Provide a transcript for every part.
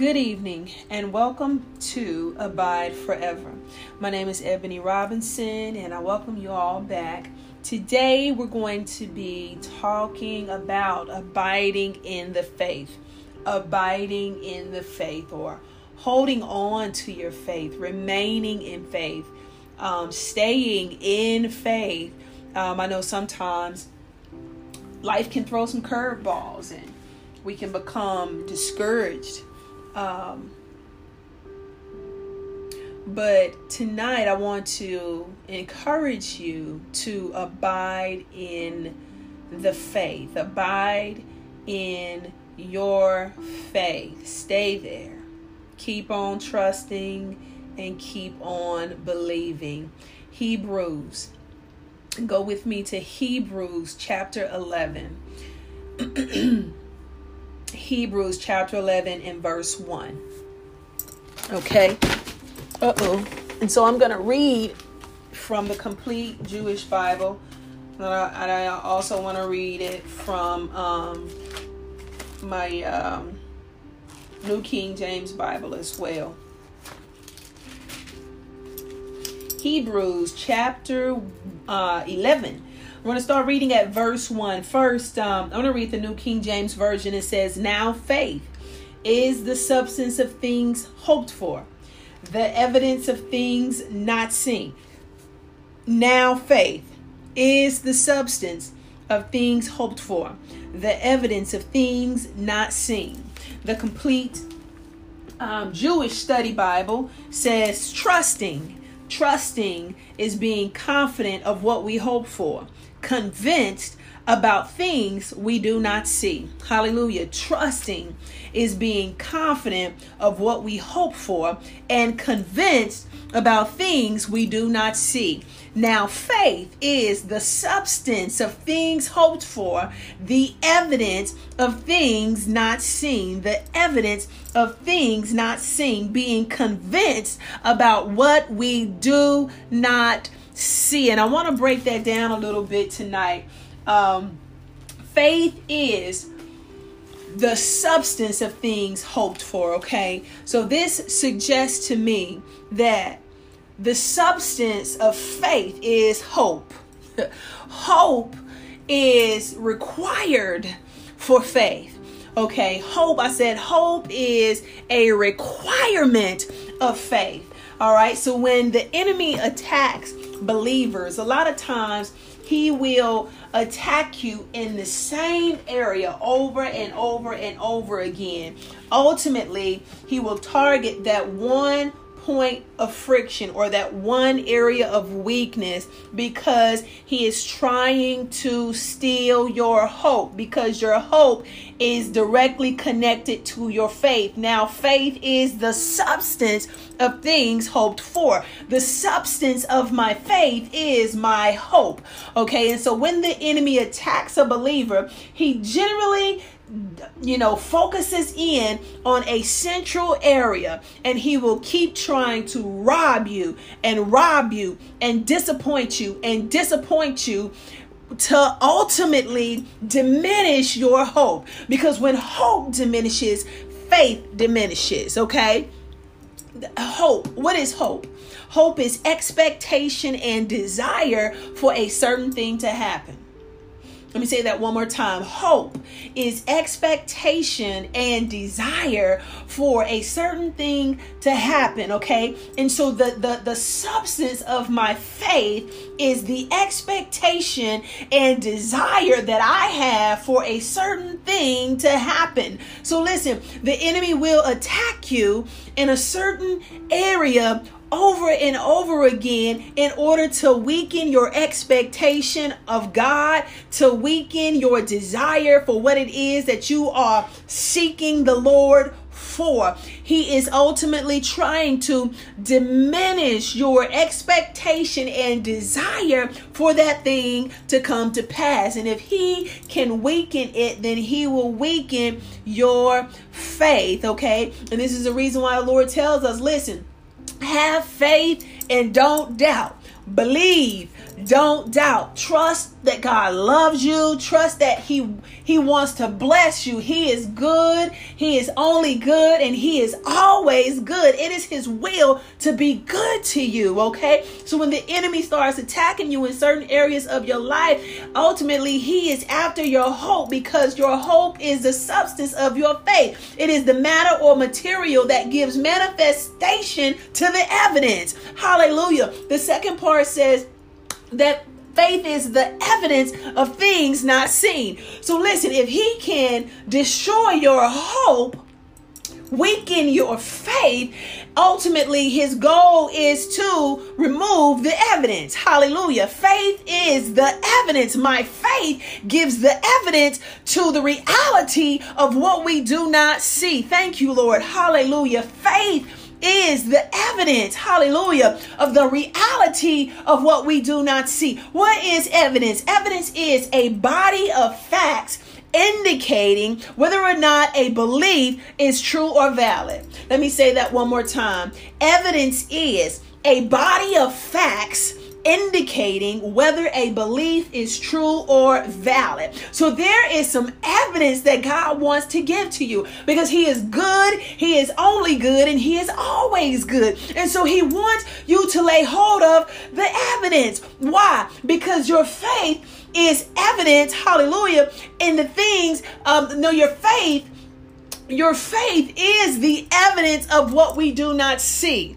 Good evening and welcome to Abide Forever. My name is Ebony Robinson and I welcome you all back. Today we're going to be talking about abiding in the faith. Abiding in the faith or holding on to your faith, remaining in faith, um, staying in faith. Um, I know sometimes life can throw some curveballs and we can become discouraged um, but tonight, I want to encourage you to abide in the faith, abide in your faith. Stay there. Keep on trusting and keep on believing. Hebrews. Go with me to Hebrews chapter 11. Hebrews chapter 11 and verse 1. Okay. Uh oh. And so I'm going to read from the complete Jewish Bible. And I, also want to read it from um, my um, New King James Bible as well. Hebrews chapter uh, 11 we're going to start reading at verse 1. First, um, I'm going to read the New King James Version. It says, Now faith is the substance of things hoped for, the evidence of things not seen. Now faith is the substance of things hoped for, the evidence of things not seen. The complete um, Jewish study Bible says, trusting. Trusting is being confident of what we hope for convinced about things we do not see. Hallelujah. Trusting is being confident of what we hope for and convinced about things we do not see. Now, faith is the substance of things hoped for, the evidence of things not seen, the evidence of things not seen, being convinced about what we do not see. And I want to break that down a little bit tonight. Um, faith is the substance of things hoped for, okay? So this suggests to me that the substance of faith is hope. hope is required for faith. Okay, hope, I said hope is a requirement of faith. All right, so when the enemy attacks believers, a lot of times he will attack you in the same area over and over and over again. Ultimately, he will target that one point of friction or that one area of weakness because he is trying to steal your hope because your hope is directly connected to your faith. Now, faith is the substance of things hoped for. The substance of my faith is my hope. Okay, and so when the enemy attacks a believer, he generally you know, focuses in on a central area and he will keep trying to rob you and rob you and disappoint you and disappoint you to ultimately diminish your hope. Because when hope diminishes, faith diminishes, okay? Hope. What is hope? Hope is expectation and desire for a certain thing to happen. Let me say that one more time. Hope is expectation and desire for a certain thing to happen, okay? And so the the the substance of my faith is the expectation and desire that I have for a certain thing to happen. So listen, the enemy will attack you in a certain area over and over again in order to weaken your expectation of God, to weaken your desire for what it is that you are seeking the Lord for. He is ultimately trying to diminish your expectation and desire for that thing to come to pass. And if he can weaken it, then he will weaken your faith, okay? And this is the reason why the Lord tells us listen, have faith and don't doubt. Believe, don't doubt. Trust that God loves you. Trust that He He wants to bless you. He is good. He is only good and He is always good. It is His will to be good to you. Okay? So when the enemy starts attacking you in certain areas of your life, ultimately He is after your hope because your hope is the substance of your faith. It is the matter or material that gives manifestation to the evidence. Hallelujah. The second part says, that faith is the evidence of things not seen. So listen, if he can destroy your hope, weaken your faith, ultimately his goal is to remove the evidence. Hallelujah. Faith is the evidence. My faith gives the evidence to the reality of what we do not see. Thank you, Lord. Hallelujah. Faith is the evidence, hallelujah, of the reality of what we do not see. What is evidence? Evidence is a body of facts indicating whether or not a belief is true or valid. Let me say that one more time. Evidence is a body of facts indicating whether a belief is true or valid. So there is some evidence that God wants to give to you because He is good, He is only good, and He is always good. And so He wants you to lay hold of the evidence. Why? Because your faith is evidence, hallelujah, in the things, um, no, your faith. Your faith is the evidence of what we do not see.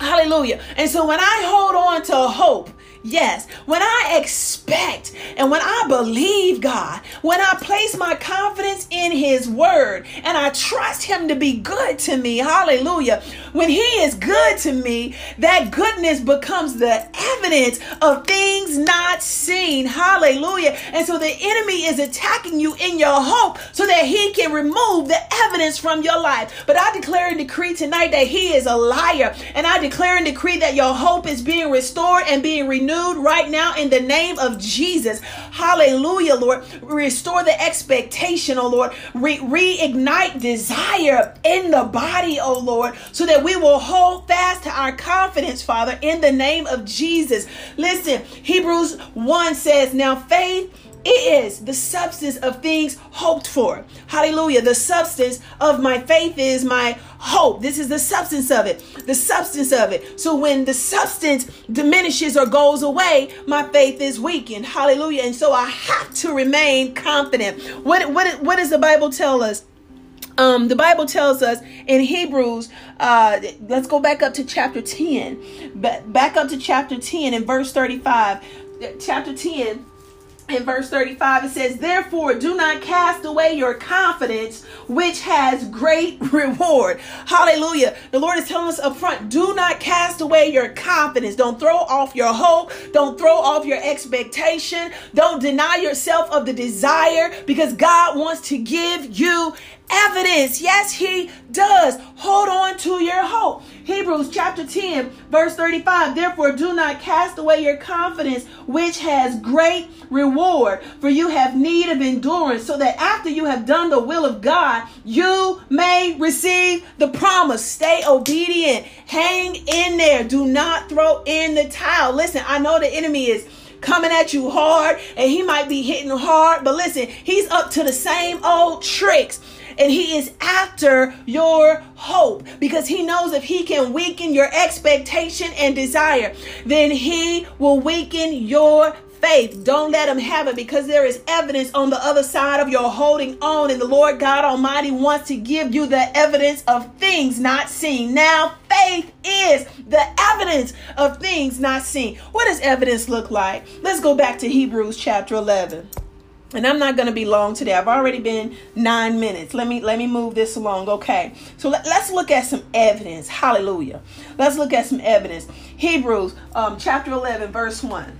Hallelujah. And so when I hold on to hope, Yes, when I expect and when I believe God, when I place my confidence in His Word and I trust Him to be good to me, hallelujah. When He is good to me, that goodness becomes the evidence of things not seen, hallelujah. And so the enemy is attacking you in your hope so that He can remove the evidence from your life. But I declare and decree tonight that He is a liar, and I declare and decree that your hope is being restored and being renewed right now in the name of Jesus. Hallelujah, Lord. Restore the expectation, oh Lord. Re- reignite desire in the body, oh Lord, so that we will hold fast to our confidence, Father, in the name of Jesus. Listen, Hebrews 1 says, Now faith it is the substance of things hoped for. Hallelujah. The substance of my faith is my hope. This is the substance of it. The substance of it. So when the substance diminishes or goes away, my faith is weakened. Hallelujah. And so I have to remain confident. What what what does the Bible tell us? Um, the Bible tells us in Hebrews, uh, let's go back up to chapter 10. Back up to chapter 10 and verse 35. Chapter 10 in verse 35 it says therefore do not cast away your confidence which has great reward. Hallelujah. The lord is telling us up front do not cast away your confidence. Don't throw off your hope. Don't throw off your expectation. Don't deny yourself of the desire because god wants to give you evidence. Yes, he does. Hold on to your hope. Hebrews chapter 10, verse 35. Therefore, do not cast away your confidence, which has great reward, for you have need of endurance, so that after you have done the will of God, you may receive the promise. Stay obedient. Hang in there. Do not throw in the towel. Listen, I know the enemy is coming at you hard and he might be hitting hard, but listen, he's up to the same old tricks and he is after your hope because he knows if he can weaken your expectation and desire, then he will weaken your faith. Don't let him have it because there is evidence on the other side of your holding on, and the Lord God Almighty wants to give you the evidence of things not seen. Now, faith is the evidence of things not seen. What does evidence look like? Let's go back to Hebrews chapter 11 and i'm not going to be long today. I've already been nine minutes. Let me let me move this along okay? So let, us look at some evidence. Hallelujah. Let's look at some evidence. Hebrews um, chapter 11 verse 1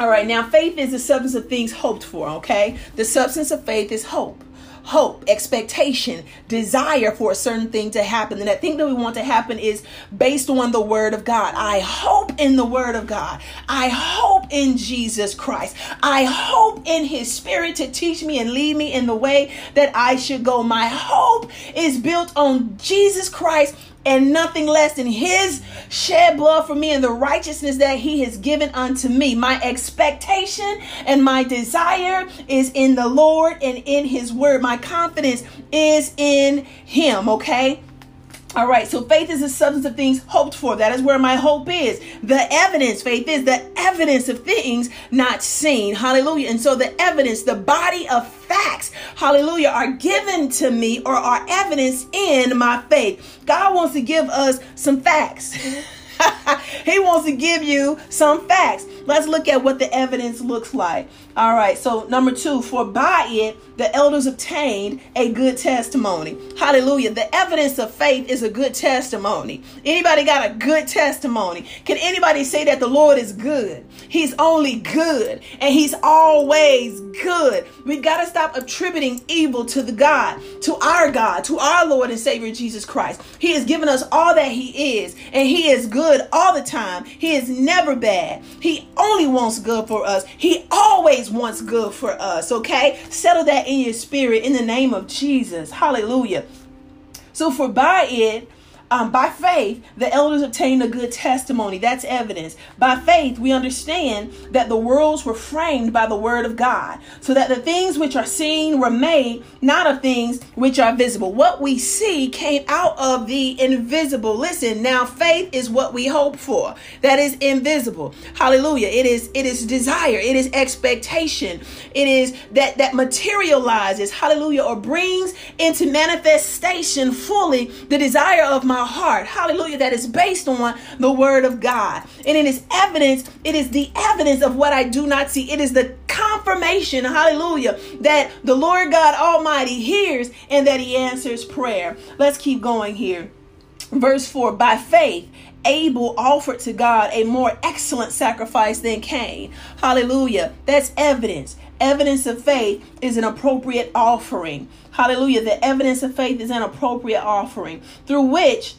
all right now faith is the substance of things hoped for okay? The substance of faith is hope. Hope, expectation, desire for a certain thing to happen. And that thing that we want to happen is based on the word of God. I hope in the word of God. I hope in Jesus Christ. I hope in his spirit to teach me and lead me in the way that I should go. My hope is built on Jesus Christ and nothing less than his shed blood for me and the righteousness that he has given unto me. My expectation and my desire is in the Lord and in his word. My confidence is in him, okay? All right, so faith is the substance of things hoped for. That is where my hope is. The evidence, faith is the evidence of things not seen. Hallelujah. And so the evidence, the body of facts, hallelujah, are given to me or are evidence in my faith. God wants to give us some facts. he wants to give you some facts. Let's look at what the evidence looks like. All right, so number two, for by it the elders obtained a good testimony. Hallelujah. The evidence of faith is a good testimony. Anybody got a good testimony? Can anybody say that the Lord is good? He's only good and he's always good. We've got to stop attributing evil to the God, to our God, to our Lord and Savior Jesus Christ. He has given us all that he is and he is good all the time. He is never bad. He only wants good for us. He always wants good for us, okay? Settle that in your spirit in the name of Jesus. Hallelujah. So, for by it, um, by faith, the elders obtained a good testimony. That's evidence. By faith, we understand that the worlds were framed by the word of God, so that the things which are seen were made not of things which are visible. What we see came out of the invisible. Listen, now faith is what we hope for. That is invisible. Hallelujah. It is it is desire, it is expectation. It is that that materializes, hallelujah, or brings into manifestation fully the desire of my heart. Hallelujah. That is based on the word of God. And it is evidence, it is the evidence of what I do not see. It is the confirmation, hallelujah, that the Lord God Almighty hears and that he answers prayer. Let's keep going here. Verse 4 By faith, Abel offered to God a more excellent sacrifice than Cain. Hallelujah. That's evidence. Evidence of faith is an appropriate offering. Hallelujah. The evidence of faith is an appropriate offering through which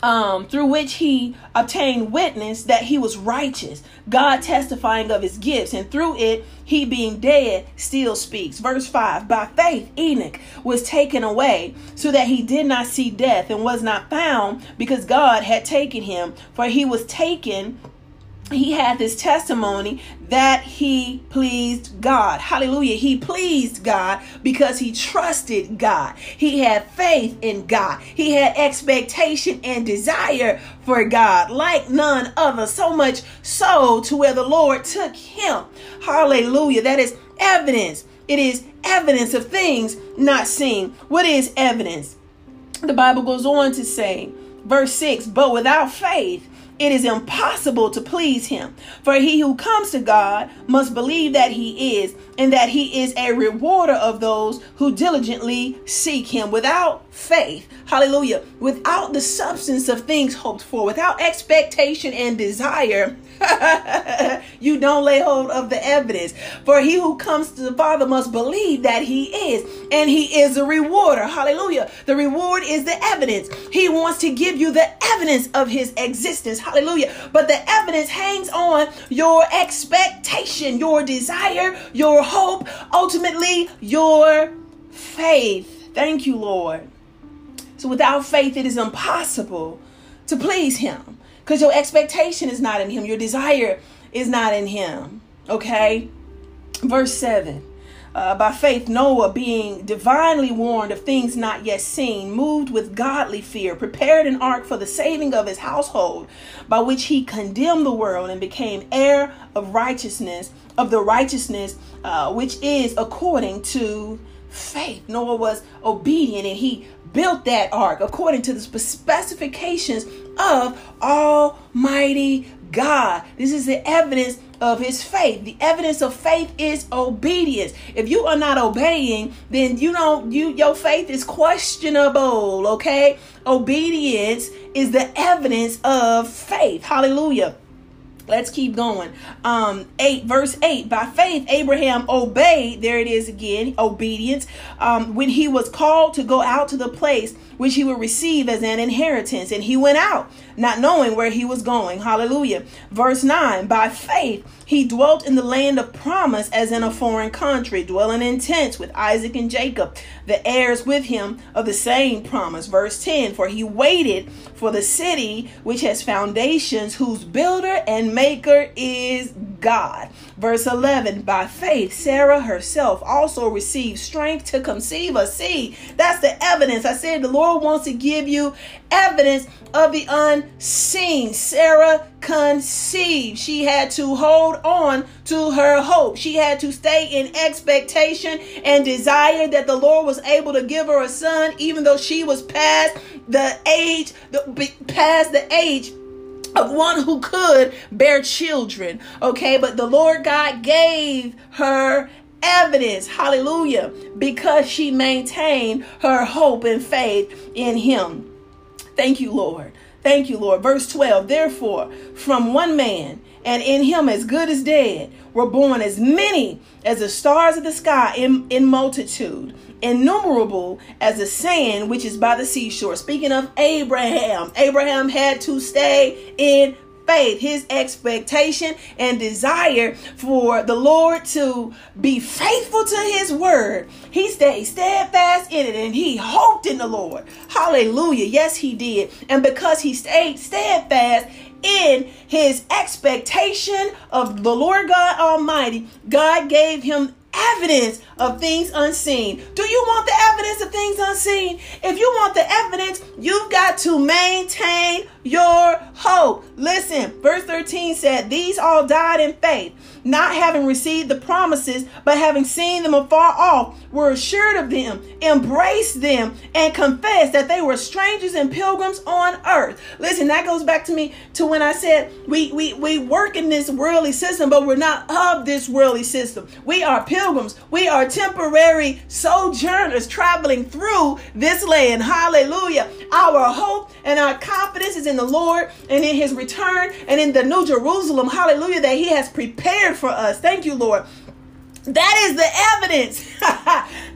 um, through which he obtained witness that he was righteous, God testifying of his gifts, and through it, he being dead still speaks. Verse 5 By faith, Enoch was taken away so that he did not see death and was not found because God had taken him, for he was taken he had this testimony that he pleased God. Hallelujah. He pleased God because he trusted God. He had faith in God. He had expectation and desire for God like none other. So much so to where the Lord took him. Hallelujah. That is evidence. It is evidence of things not seen. What is evidence? The Bible goes on to say, verse 6 But without faith, it is impossible to please him. For he who comes to God must believe that he is, and that he is a rewarder of those who diligently seek him. Without faith, hallelujah, without the substance of things hoped for, without expectation and desire, you don't lay hold of the evidence. For he who comes to the Father must believe that he is, and he is a rewarder. Hallelujah. The reward is the evidence. He wants to give you the evidence of his existence. Hallelujah. But the evidence hangs on your expectation, your desire, your hope, ultimately your faith. Thank you, Lord. So without faith, it is impossible to please him because your expectation is not in him, your desire is not in him. Okay? Verse 7. Uh, by faith, Noah, being divinely warned of things not yet seen, moved with godly fear, prepared an ark for the saving of his household, by which he condemned the world and became heir of righteousness, of the righteousness uh, which is according to faith. Noah was obedient and he built that ark according to the specifications of Almighty God. This is the evidence of his faith. The evidence of faith is obedience. If you are not obeying, then you don't you your faith is questionable, okay? Obedience is the evidence of faith. Hallelujah. Let's keep going. Um, 8, verse 8. By faith, Abraham obeyed, there it is again, obedience, um, when he was called to go out to the place which he would receive as an inheritance. And he went out, not knowing where he was going. Hallelujah. Verse 9 By faith, he dwelt in the land of promise as in a foreign country, dwelling in tents with Isaac and Jacob, the heirs with him of the same promise. Verse 10 For he waited for the city which has foundations, whose builder and maker is God. Verse 11 By faith, Sarah herself also received strength to conceive a seed. That's the evidence. I said the Lord wants to give you evidence of the unseen. Sarah conceived. She had to hold on to her hope. She had to stay in expectation and desire that the Lord was able to give her a son, even though she was past the age, the, past the age of one who could bear children. Okay, but the Lord God gave her evidence, hallelujah, because she maintained her hope and faith in Him. Thank you, Lord. Thank you, Lord. Verse 12 Therefore, from one man, and in him as good as dead, were born as many as the stars of the sky in, in multitude, innumerable as the sand which is by the seashore. Speaking of Abraham, Abraham had to stay in faith, his expectation and desire for the Lord to be faithful to his word. He stayed steadfast in it and he hoped in the Lord. Hallelujah. Yes, he did. And because he stayed steadfast, in his expectation of the Lord God Almighty, God gave him evidence of things unseen. Do you want the evidence of things unseen? If you want the evidence, you've got to maintain your hope. Listen, verse 13 said, These all died in faith, not having received the promises, but having seen them afar off, were assured of them, embraced them, and confessed that they were strangers and pilgrims on earth. Listen, that goes back to me to when I said we we we work in this worldly system, but we're not of this worldly system. We are pilgrims. We are temporary sojourners traveling through this land. Hallelujah. Our hope and our confidence is in the Lord and in his return and in the new Jerusalem. Hallelujah. That he has prepared for us. Thank you, Lord. That is the evidence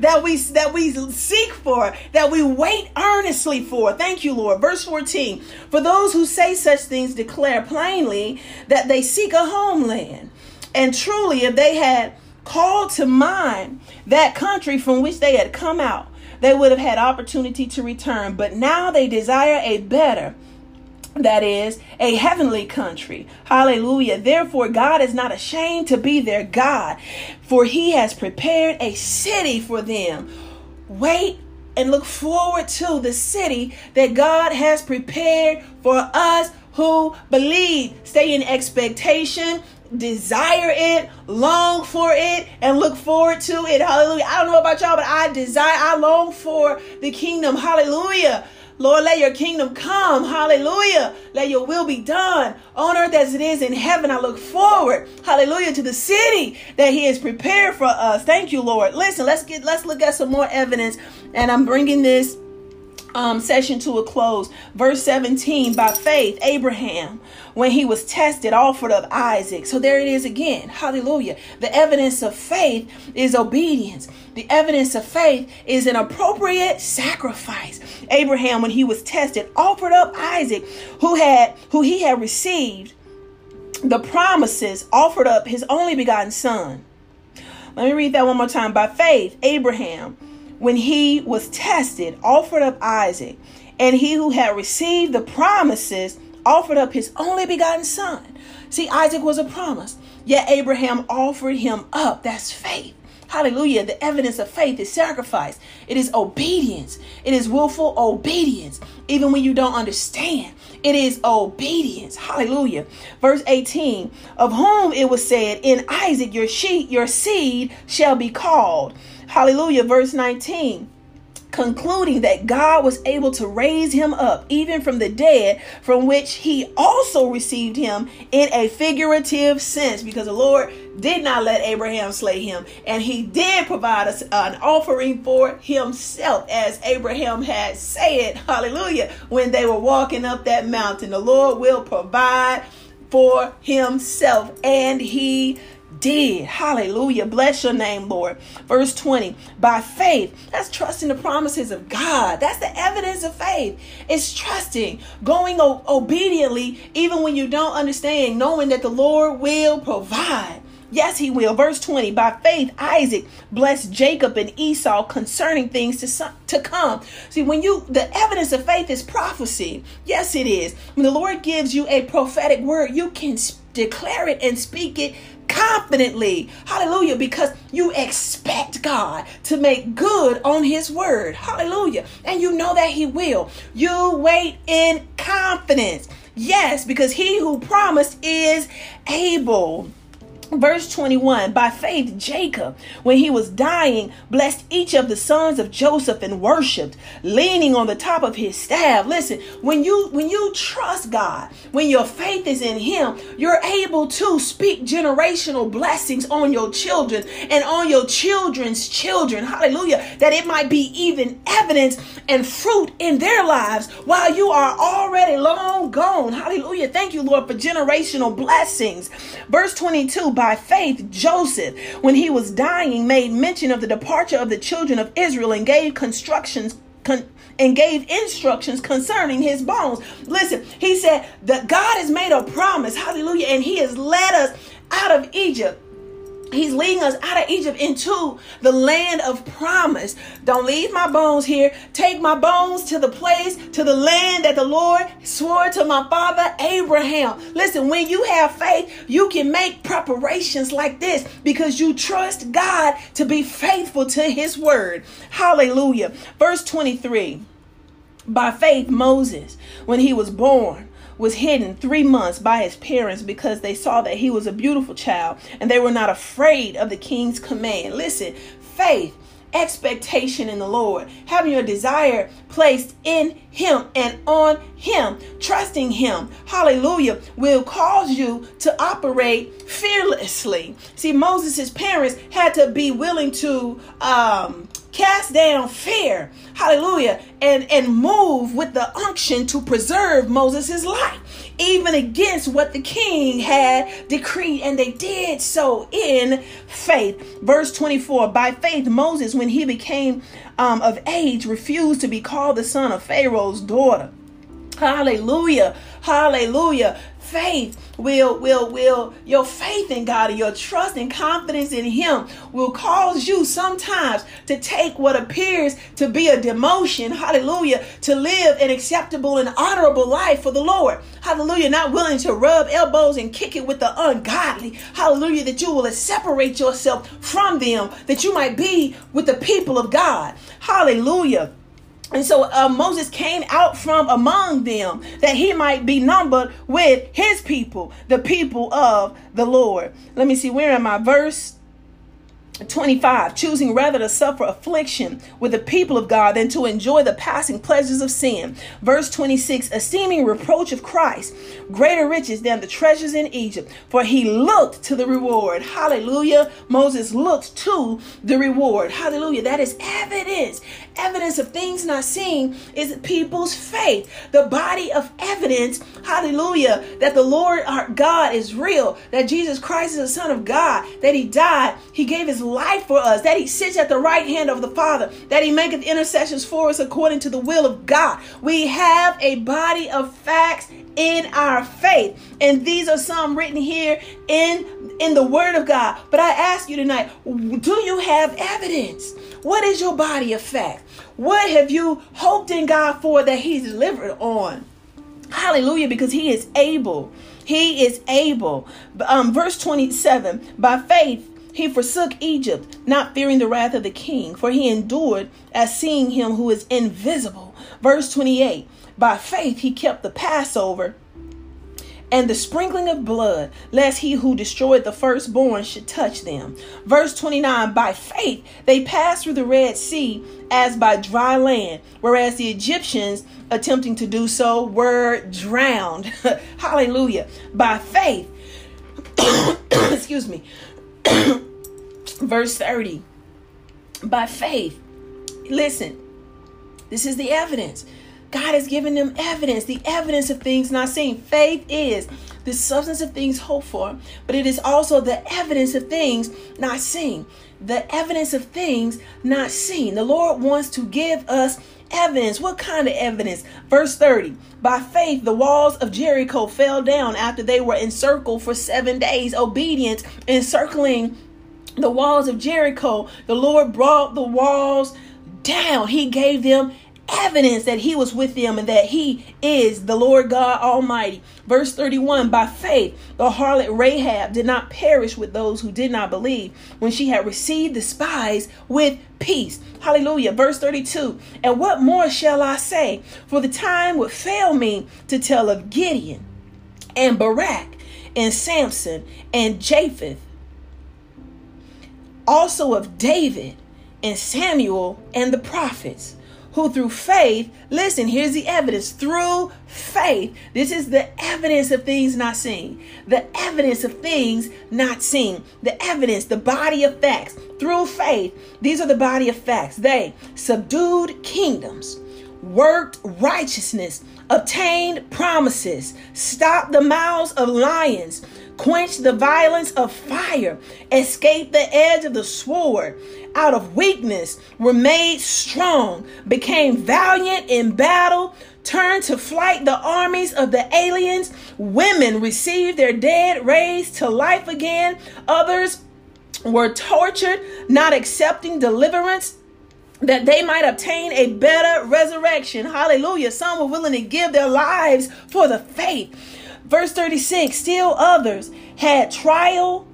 that we that we seek for, that we wait earnestly for. Thank you, Lord. Verse 14. For those who say such things declare plainly that they seek a homeland. And truly, if they had called to mind that country from which they had come out, they would have had opportunity to return. But now they desire a better, that is, a heavenly country. Hallelujah. Therefore, God is not ashamed to be their God, for he has prepared a city for them. Wait and look forward to the city that God has prepared for us who believe. Stay in expectation desire it, long for it, and look forward to it. Hallelujah. I don't know about y'all, but I desire, I long for the kingdom. Hallelujah. Lord, let your kingdom come. Hallelujah. Let your will be done on earth as it is in heaven. I look forward, hallelujah, to the city that he has prepared for us. Thank you, Lord. Listen, let's get let's look at some more evidence. And I'm bringing this um, session to a close. Verse 17 By faith, Abraham, when he was tested, offered up Isaac. So there it is again. Hallelujah. The evidence of faith is obedience. The evidence of faith is an appropriate sacrifice. Abraham, when he was tested, offered up Isaac, who had who he had received the promises, offered up his only begotten son. Let me read that one more time. By faith, Abraham when he was tested, offered up Isaac, and he who had received the promises offered up his only begotten son. See, Isaac was a promise, yet Abraham offered him up. That's faith. Hallelujah. The evidence of faith is sacrifice. It is obedience. It is willful obedience, even when you don't understand. It is obedience. Hallelujah. Verse 18, of whom it was said, In Isaac your sheep, your seed shall be called. Hallelujah. Verse 19 concluding that God was able to raise him up even from the dead, from which he also received him in a figurative sense, because the Lord did not let Abraham slay him, and he did provide us an offering for himself, as Abraham had said, hallelujah, when they were walking up that mountain. The Lord will provide for himself, and he did. Hallelujah. Bless your name, Lord. Verse 20. By faith, that's trusting the promises of God. That's the evidence of faith. It's trusting, going o- obediently, even when you don't understand, knowing that the Lord will provide. Yes, he will. Verse 20 By faith, Isaac blessed Jacob and Esau concerning things to, to come. See, when you, the evidence of faith is prophecy. Yes, it is. When the Lord gives you a prophetic word, you can declare it and speak it confidently. Hallelujah. Because you expect God to make good on his word. Hallelujah. And you know that he will. You wait in confidence. Yes, because he who promised is able. Verse 21 By faith, Jacob, when he was dying, blessed each of the sons of Joseph and worshiped, leaning on the top of his staff. Listen, when you when you trust God, when your faith is in him, you're able to speak generational blessings on your children and on your children's children. Hallelujah. That it might be even evidence and fruit in their lives while you are already long gone. Hallelujah. Thank you, Lord, for generational blessings. Verse 22 by faith, Joseph, when he was dying, made mention of the departure of the children of Israel and gave constructions. Con- and gave instructions concerning his bones. Listen, he said that God has made a promise, hallelujah, and he has led us out of Egypt He's leading us out of Egypt into the land of promise. Don't leave my bones here. Take my bones to the place, to the land that the Lord swore to my father Abraham. Listen, when you have faith, you can make preparations like this because you trust God to be faithful to his word. Hallelujah. Verse 23 By faith, Moses, when he was born, was hidden three months by his parents because they saw that he was a beautiful child and they were not afraid of the king's command. Listen, faith expectation in the Lord, having your desire placed in Him and on Him, trusting Him, hallelujah, will cause you to operate fearlessly. See, Moses' parents had to be willing to um, cast down fear hallelujah and and move with the unction to preserve moses' life even against what the king had decreed and they did so in faith. Verse 24 by faith moses when he became um, of age refused to be called the son of pharaoh's daughter. Hallelujah hallelujah faith will will will your faith in God and your trust and confidence in him will cause you sometimes to take what appears to be a demotion hallelujah to live an acceptable and honorable life for the Lord. Hallelujah. Not willing to rub elbows and kick it with the ungodly. Hallelujah. That you will separate yourself from them that you might be with the people of God. Hallelujah and so uh, Moses came out from among them that he might be numbered with his people, the people of the Lord. Let me see, where am I? Verse 25 choosing rather to suffer affliction with the people of God than to enjoy the passing pleasures of sin. Verse 26 esteeming reproach of Christ greater riches than the treasures in Egypt, for he looked to the reward. Hallelujah. Moses looked to the reward. Hallelujah. That is evidence. Evidence of things not seen is people's faith. The body of evidence, hallelujah, that the Lord our God is real, that Jesus Christ is the Son of God, that he died, he gave his life for us, that he sits at the right hand of the Father, that he maketh intercessions for us according to the will of God. We have a body of facts in our faith. And these are some written here in in the word of God. But I ask you tonight, do you have evidence? What is your body of fact? What have you hoped in God for that he's delivered on? Hallelujah because he is able. He is able. Um verse 27, by faith he forsook Egypt, not fearing the wrath of the king, for he endured as seeing him who is invisible. Verse 28 By faith he kept the Passover and the sprinkling of blood, lest he who destroyed the firstborn should touch them. Verse 29 By faith they passed through the Red Sea as by dry land, whereas the Egyptians, attempting to do so, were drowned. Hallelujah. By faith, excuse me, verse 30 by faith listen this is the evidence God has given them evidence, the evidence of things not seen. Faith is the substance of things hoped for, but it is also the evidence of things not seen. The evidence of things not seen. The Lord wants to give us evidence. What kind of evidence? Verse 30 By faith, the walls of Jericho fell down after they were encircled for seven days. Obedience encircling the walls of Jericho. The Lord brought the walls down. He gave them evidence that he was with them and that he is the Lord God Almighty. Verse 31 By faith, the harlot Rahab did not perish with those who did not believe when she had received the spies with peace. Hallelujah. Verse 32 And what more shall I say? For the time would fail me to tell of Gideon and Barak and Samson and Japheth, also of David and Samuel and the prophets who through faith, listen, here's the evidence through faith. This is the evidence of things not seen, the evidence of things not seen, the evidence, the body of facts. Through faith, these are the body of facts. They subdued kingdoms, worked righteousness, obtained promises, stopped the mouths of lions, quenched the violence of fire, escaped the edge of the sword out of weakness were made strong, became valiant in battle, turned to flight the armies of the aliens. Women received their dead raised to life again. Others were tortured, not accepting deliverance that they might obtain a better resurrection. Hallelujah. Some were willing to give their lives for the faith. Verse 36 Still others had trial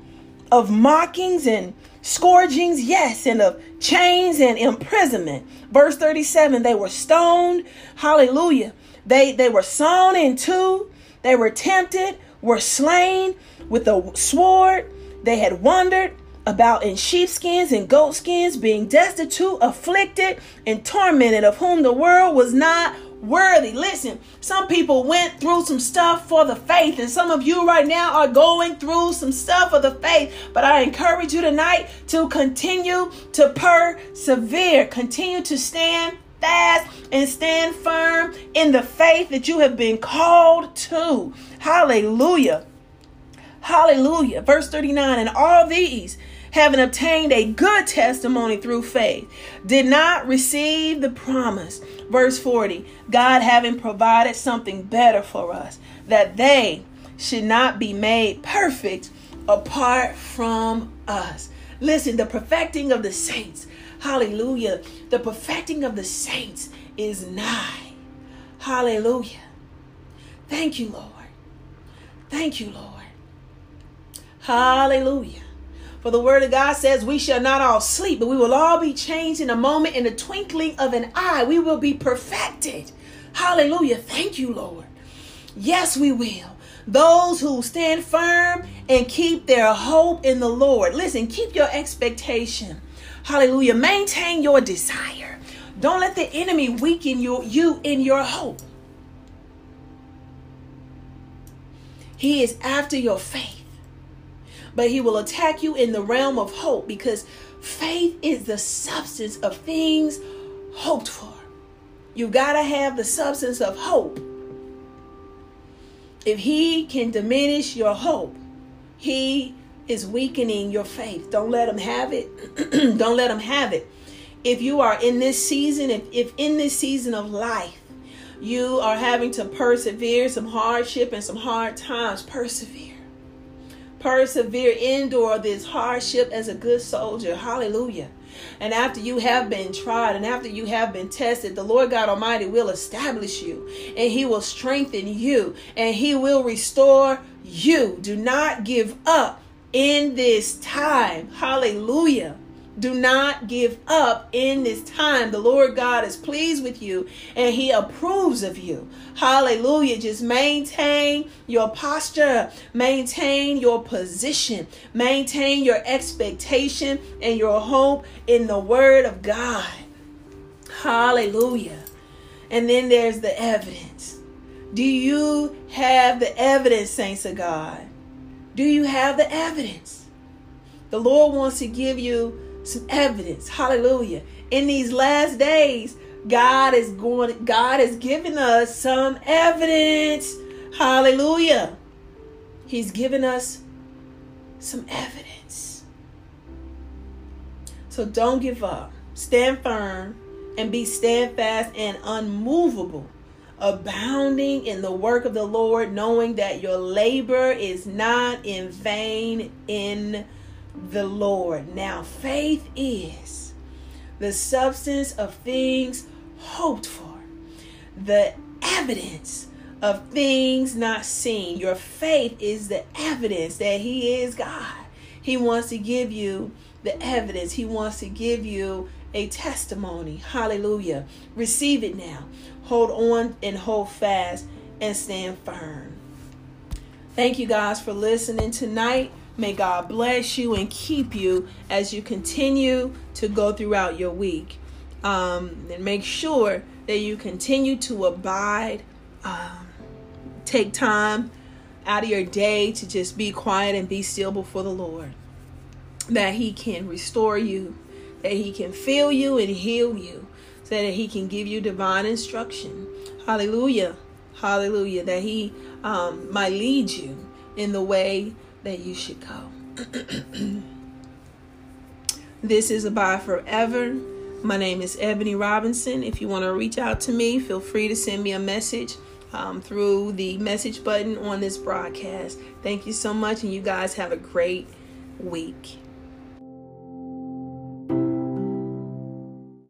of mockings and scourgings, yes, and of chains and imprisonment. Verse 37, they were stoned. Hallelujah. They they were sawn in two. They were tempted, were slain with a sword. They had wandered about in sheepskins and goatskins, being destitute, afflicted, and tormented, of whom the world was not worthy. Listen, some people went through some stuff for the faith, and some of you right now are going through some stuff for the faith. But I encourage you tonight to continue to persevere, continue to stand fast and stand firm in the faith that you have been called to. Hallelujah. Hallelujah. Verse 39 And all these having obtained a good testimony through faith, did not receive the promise. Verse 40 God having provided something better for us, that they should not be made perfect apart from us. Listen, the perfecting of the saints, hallelujah, the perfecting of the saints is nigh. Hallelujah. Thank you, Lord. Thank you, Lord. Hallelujah. For the word of God says, We shall not all sleep, but we will all be changed in a moment, in the twinkling of an eye. We will be perfected. Hallelujah. Thank you, Lord. Yes, we will. Those who stand firm and keep their hope in the Lord. Listen, keep your expectation. Hallelujah. Maintain your desire. Don't let the enemy weaken you, you in your hope. He is after your faith but he will attack you in the realm of hope because faith is the substance of things hoped for. You got to have the substance of hope. If he can diminish your hope, he is weakening your faith. Don't let him have it. Don't let him have it. If you are in this season, if, if in this season of life, you are having to persevere some hardship and some hard times, persevere persevere, endure this hardship as a good soldier. Hallelujah. And after you have been tried and after you have been tested, the Lord God Almighty will establish you and He will strengthen you and He will restore you. Do not give up in this time. Hallelujah. Do not give up in this time. The Lord God is pleased with you and He approves of you. Hallelujah. Just maintain your posture, maintain your position, maintain your expectation and your hope in the Word of God. Hallelujah. And then there's the evidence. Do you have the evidence, saints of God? Do you have the evidence? The Lord wants to give you some evidence. Hallelujah. In these last days, God is going God is giving us some evidence. Hallelujah. He's given us some evidence. So don't give up. Stand firm and be steadfast and unmovable, abounding in the work of the Lord, knowing that your labor is not in vain in the Lord. Now, faith is the substance of things hoped for, the evidence of things not seen. Your faith is the evidence that He is God. He wants to give you the evidence, He wants to give you a testimony. Hallelujah. Receive it now. Hold on and hold fast and stand firm. Thank you guys for listening tonight. May God bless you and keep you as you continue to go throughout your week. Um, and make sure that you continue to abide. Um, take time out of your day to just be quiet and be still before the Lord. That He can restore you, that He can fill you and heal you, so that He can give you divine instruction. Hallelujah. Hallelujah. That He um, might lead you in the way that you should go. this is Abide Forever. My name is Ebony Robinson. If you want to reach out to me, feel free to send me a message um, through the message button on this broadcast. Thank you so much, and you guys have a great week.